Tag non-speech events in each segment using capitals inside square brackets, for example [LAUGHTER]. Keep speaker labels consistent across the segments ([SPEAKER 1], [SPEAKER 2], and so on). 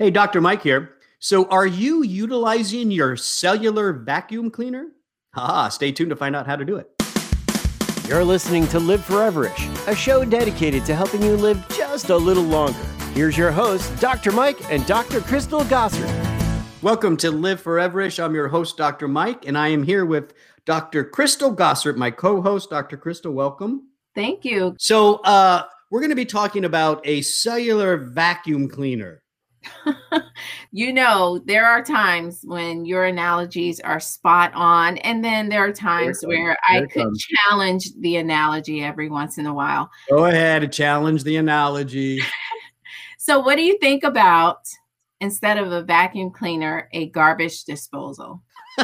[SPEAKER 1] Hey, Dr. Mike here. So, are you utilizing your cellular vacuum cleaner? Ah, stay tuned to find out how to do it.
[SPEAKER 2] You're listening to Live Foreverish, a show dedicated to helping you live just a little longer. Here's your hosts, Dr. Mike and Dr. Crystal Gossard.
[SPEAKER 1] Welcome to Live Foreverish. I'm your host, Dr. Mike, and I am here with Dr. Crystal Gossard, my co-host. Dr. Crystal, welcome.
[SPEAKER 3] Thank you.
[SPEAKER 1] So, uh, we're going to be talking about a cellular vacuum cleaner. [LAUGHS]
[SPEAKER 3] you know, there are times when your analogies are spot on, and then there are times where I could comes. challenge the analogy every once in a while.
[SPEAKER 1] Go ahead and challenge the analogy. [LAUGHS]
[SPEAKER 3] so, what do you think about instead of a vacuum cleaner, a garbage disposal? [LAUGHS]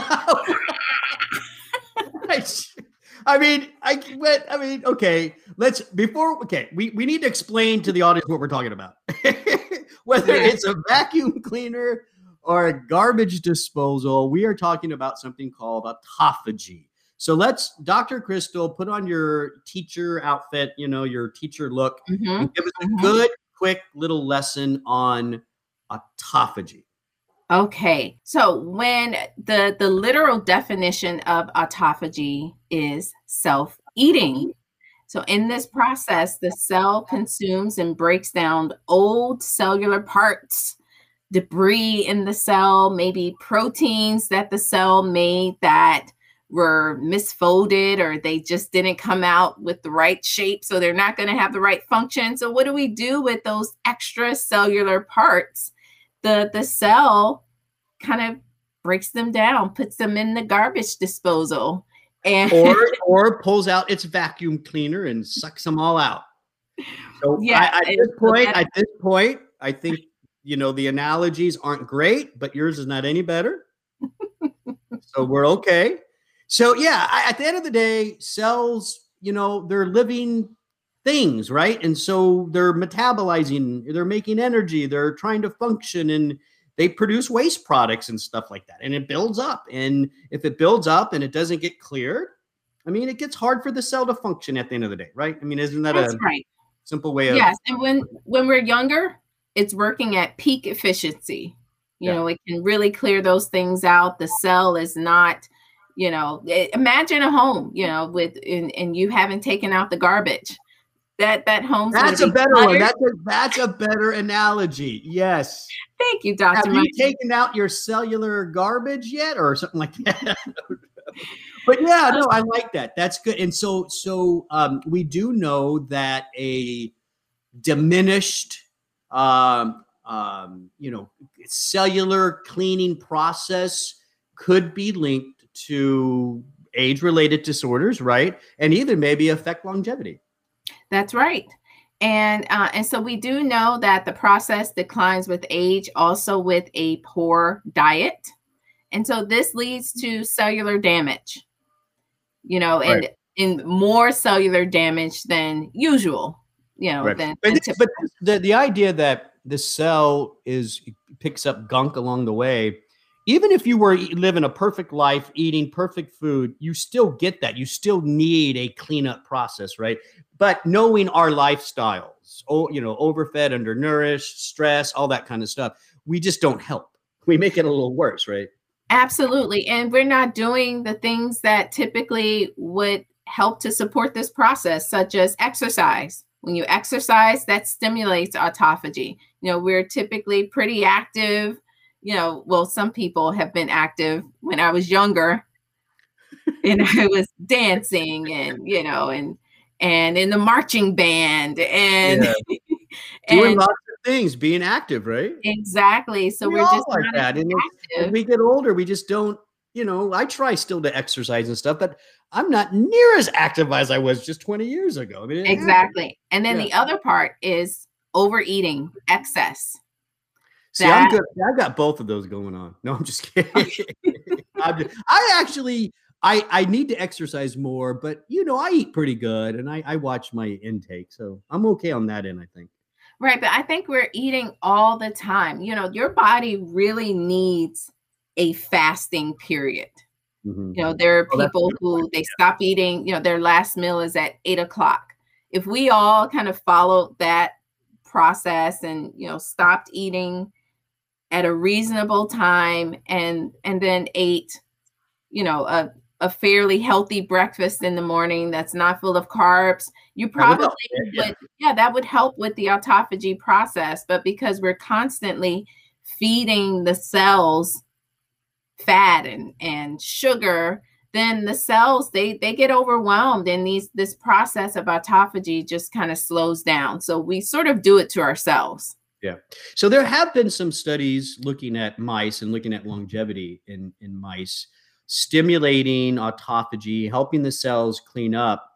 [SPEAKER 1] I mean, I but I mean, okay, let's before okay, we, we need to explain to the audience what we're talking about. Whether it's a vacuum [LAUGHS] cleaner or a garbage disposal, we are talking about something called autophagy. So let's, Dr. Crystal, put on your teacher outfit, you know, your teacher look, mm-hmm. and give us a mm-hmm. good, quick little lesson on autophagy.
[SPEAKER 3] Okay. So when the the literal definition of autophagy is self-eating. So in this process, the cell consumes and breaks down old cellular parts, debris in the cell, maybe proteins that the cell made that were misfolded or they just didn't come out with the right shape so they're not going to have the right function. So what do we do with those extra cellular parts? the the cell kind of breaks them down, puts them in the garbage disposal, and
[SPEAKER 1] or [LAUGHS] or pulls out its vacuum cleaner and sucks them all out. So yeah, I, at this point, at this point, I think you know the analogies aren't great, but yours is not any better. [LAUGHS] so we're okay. So yeah, I, at the end of the day, cells, you know, they're living things, right? And so they're metabolizing, they're making energy, they're trying to function and they produce waste products and stuff like that. And it builds up. And if it builds up and it doesn't get cleared, I mean, it gets hard for the cell to function at the end of the day, right? I mean, isn't that That's a right. simple way of
[SPEAKER 3] Yes, and when when we're younger, it's working at peak efficiency. You yeah. know, it can really clear those things out. The cell is not you know eh, imagine a home you know with and, and you haven't taken out the garbage that that home.
[SPEAKER 1] That's a better cluttered. one. That's a that's a better analogy. Yes.
[SPEAKER 3] Thank you, Doctor.
[SPEAKER 1] Have you taken out your cellular garbage yet, or something like that? [LAUGHS] but yeah, no, I like that. That's good. And so so um, we do know that a diminished um, um, you know cellular cleaning process could be linked to age related disorders right and even maybe affect longevity
[SPEAKER 3] that's right. And uh, and so we do know that the process declines with age, also with a poor diet, and so this leads to cellular damage. You know, and right. in more cellular damage than usual. You know, right. than,
[SPEAKER 1] but, than but the the idea that the cell is picks up gunk along the way even if you were living a perfect life, eating perfect food, you still get that. You still need a cleanup process, right? But knowing our lifestyles, oh, you know, overfed, undernourished, stress, all that kind of stuff, we just don't help. We make it a little worse, right?
[SPEAKER 3] Absolutely. And we're not doing the things that typically would help to support this process, such as exercise. When you exercise, that stimulates autophagy. You know, we're typically pretty active you know, well, some people have been active when I was younger and I was dancing and, you know, and, and in the marching band and, yeah. [LAUGHS]
[SPEAKER 1] doing and, lots of things, being active, right?
[SPEAKER 3] Exactly. So we are just like that.
[SPEAKER 1] And as we get older, we just don't, you know, I try still to exercise and stuff, but I'm not near as active as I was just 20 years ago. I
[SPEAKER 3] mean, exactly. And then yeah. the other part is overeating, excess.
[SPEAKER 1] See, that, I'm good. I got both of those going on. No, I'm just kidding. [LAUGHS] I'm just, I actually, I I need to exercise more, but you know, I eat pretty good, and I I watch my intake, so I'm okay on that end. I think.
[SPEAKER 3] Right, but I think we're eating all the time. You know, your body really needs a fasting period. Mm-hmm. You know, there are people who they stop eating. You know, their last meal is at eight o'clock. If we all kind of followed that process and you know stopped eating at a reasonable time and and then ate you know a a fairly healthy breakfast in the morning that's not full of carbs, you probably would, yeah. yeah, that would help with the autophagy process. But because we're constantly feeding the cells fat and, and sugar, then the cells they they get overwhelmed and these this process of autophagy just kind of slows down. So we sort of do it to ourselves.
[SPEAKER 1] Yeah. So there have been some studies looking at mice and looking at longevity in in mice stimulating autophagy, helping the cells clean up.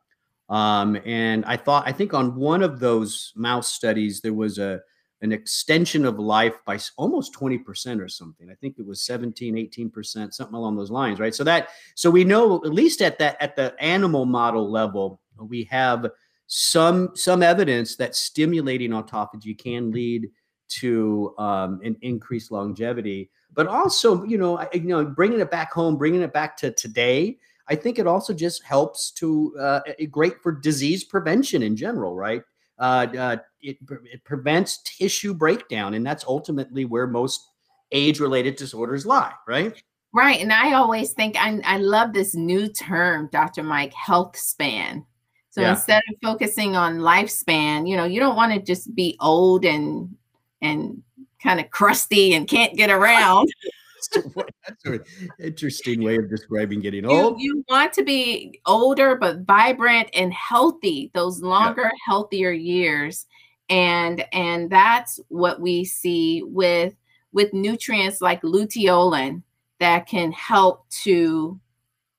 [SPEAKER 1] Um, and I thought, I think on one of those mouse studies, there was a an extension of life by almost 20% or something. I think it was 17, 18%, something along those lines, right? So that so we know at least at that at the animal model level, we have some some evidence that stimulating autophagy can lead to um, an increased longevity but also you know you know bringing it back home bringing it back to today i think it also just helps to uh, great for disease prevention in general right? Uh, uh, it, it prevents tissue breakdown and that's ultimately where most age related disorders lie right?
[SPEAKER 3] Right and i always think I, I love this new term dr mike health span. So yeah. instead of focusing on lifespan you know you don't want to just be old and and kind of crusty and can't get around. [LAUGHS]
[SPEAKER 1] That's an interesting way of describing getting old.
[SPEAKER 3] You, you, want to be older but vibrant and healthy, those longer, yeah. healthier years. And and that's what we see with with nutrients like luteolin that can help to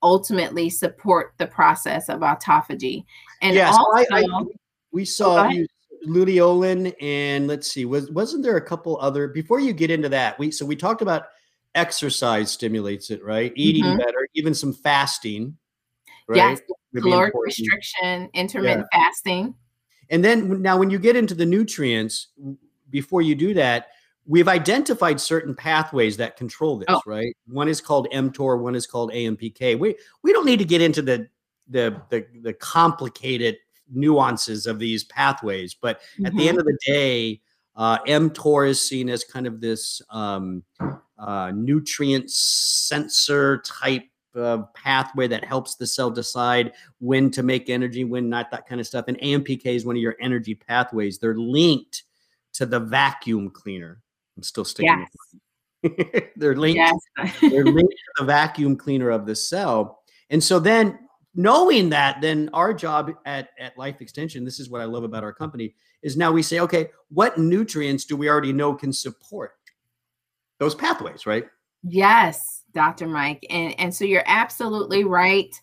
[SPEAKER 3] ultimately support the process of autophagy. And yes, also, I, I,
[SPEAKER 1] we saw oh, you luteolin and let's see was wasn't there a couple other before you get into that we so we talked about exercise stimulates it right eating mm-hmm. better even some fasting
[SPEAKER 3] right yes caloric restriction intermittent yeah. fasting
[SPEAKER 1] and then now when you get into the nutrients before you do that we've identified certain pathways that control this oh. right one is called mtor one is called ampk we we don't need to get into the the the, the complicated nuances of these pathways. But mm-hmm. at the end mm-hmm. of the day, uh, mTOR is seen as kind of this um, uh, nutrient sensor type uh, pathway that helps the cell decide when to make energy, when not, that kind of stuff. And AMPK is one of your energy pathways. They're linked to the vacuum cleaner. I'm still sticking. Yes. [LAUGHS] they're linked. Yes. they're linked to the vacuum cleaner of the cell. And so then knowing that, then our job at, at Life Extension, this is what I love about our company, is now we say, okay, what nutrients do we already know can support those pathways, right?
[SPEAKER 3] Yes, Dr. Mike. And, and so you're absolutely right.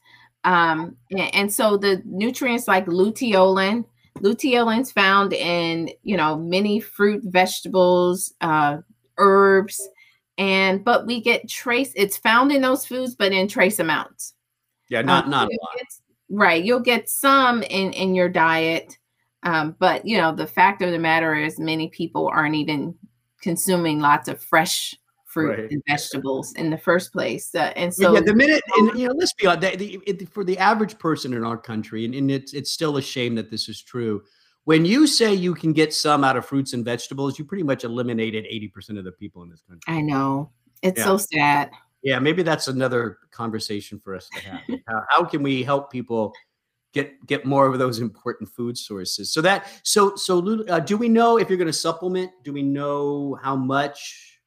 [SPEAKER 3] Um, and, and so the nutrients like luteolin, luteolin's found in, you know, many fruit, vegetables, uh, herbs, and but we get trace, it's found in those foods, but in trace amounts.
[SPEAKER 1] Yeah, not um, not a lot.
[SPEAKER 3] right. You'll get some in in your diet. Um, but you know, the fact of the matter is many people aren't even consuming lots of fresh fruit right. and vegetables in the first place. Uh, and so
[SPEAKER 1] yeah, the minute and you know, let's be honest, the, the, for the average person in our country, and, and it's it's still a shame that this is true. When you say you can get some out of fruits and vegetables, you pretty much eliminated 80% of the people in this country.
[SPEAKER 3] I know. It's yeah. so sad.
[SPEAKER 1] Yeah, maybe that's another conversation for us to have. [LAUGHS] how, how, can we help people get get more of those important food sources? So that so so uh, do we know if you're going to supplement? Do we know how much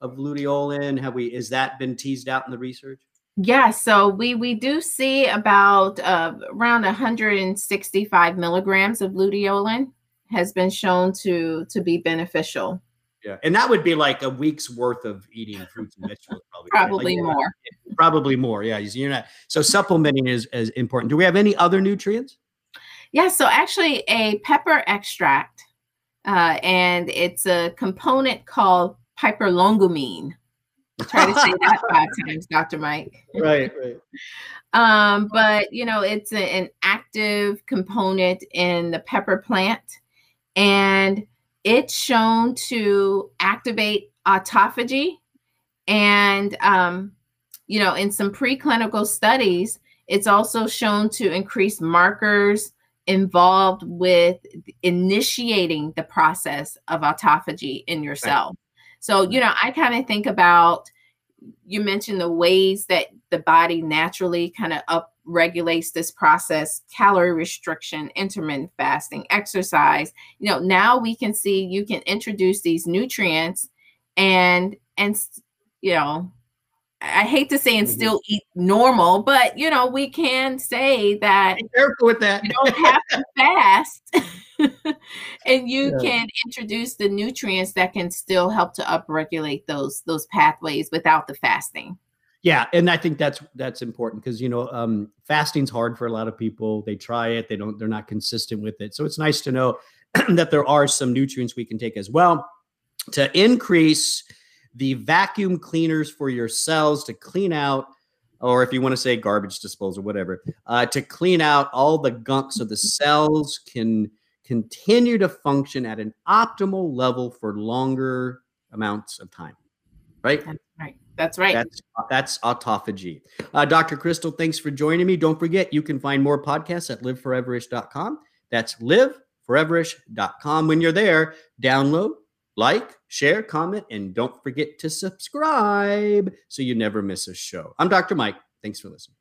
[SPEAKER 1] of luteolin have we? Is that been teased out in the research?
[SPEAKER 3] Yeah, so we we do see about uh, around 165 milligrams of luteolin has been shown to to be beneficial
[SPEAKER 1] yeah, and that would be like a week's worth of eating fruits and vegetables,
[SPEAKER 3] probably. probably
[SPEAKER 1] like,
[SPEAKER 3] more. [LAUGHS]
[SPEAKER 1] Probably more. Yeah, you're not. So supplementing is is important. Do we have any other nutrients?
[SPEAKER 3] Yeah. So actually, a pepper extract, uh, and it's a component called piperlongumine. [LAUGHS] Try to say that five times, Dr. Mike.
[SPEAKER 1] Right. Right. [LAUGHS]
[SPEAKER 3] Um, but you know, it's a, an active component in the pepper plant, and it's shown to activate autophagy. And, um, you know, in some preclinical studies, it's also shown to increase markers involved with initiating the process of autophagy in your cell. So, you know, I kind of think about you mentioned the ways that the body naturally kind of up regulates this process calorie restriction intermittent fasting exercise. You know now we can see you can introduce these nutrients and and you know I hate to say and mm-hmm. still eat normal, but you know, we can say that
[SPEAKER 1] Be careful with that.
[SPEAKER 3] you don't have to [LAUGHS] fast. [LAUGHS] and you yeah. can introduce the nutrients that can still help to upregulate those those pathways without the fasting.
[SPEAKER 1] Yeah, and I think that's that's important because you know um, fasting's hard for a lot of people. They try it, they don't, they're not consistent with it. So it's nice to know [CLEARS THROAT] that there are some nutrients we can take as well to increase the vacuum cleaners for your cells to clean out, or if you want to say garbage disposal, whatever, uh, to clean out all the gunk so the cells can continue to function at an optimal level for longer amounts of time. Right?
[SPEAKER 3] That's right. That's right.
[SPEAKER 1] That's that's autophagy. Uh, Dr. Crystal, thanks for joining me. Don't forget, you can find more podcasts at liveforeverish.com. That's liveforeverish.com. When you're there, download, like, share, comment, and don't forget to subscribe so you never miss a show. I'm Dr. Mike. Thanks for listening.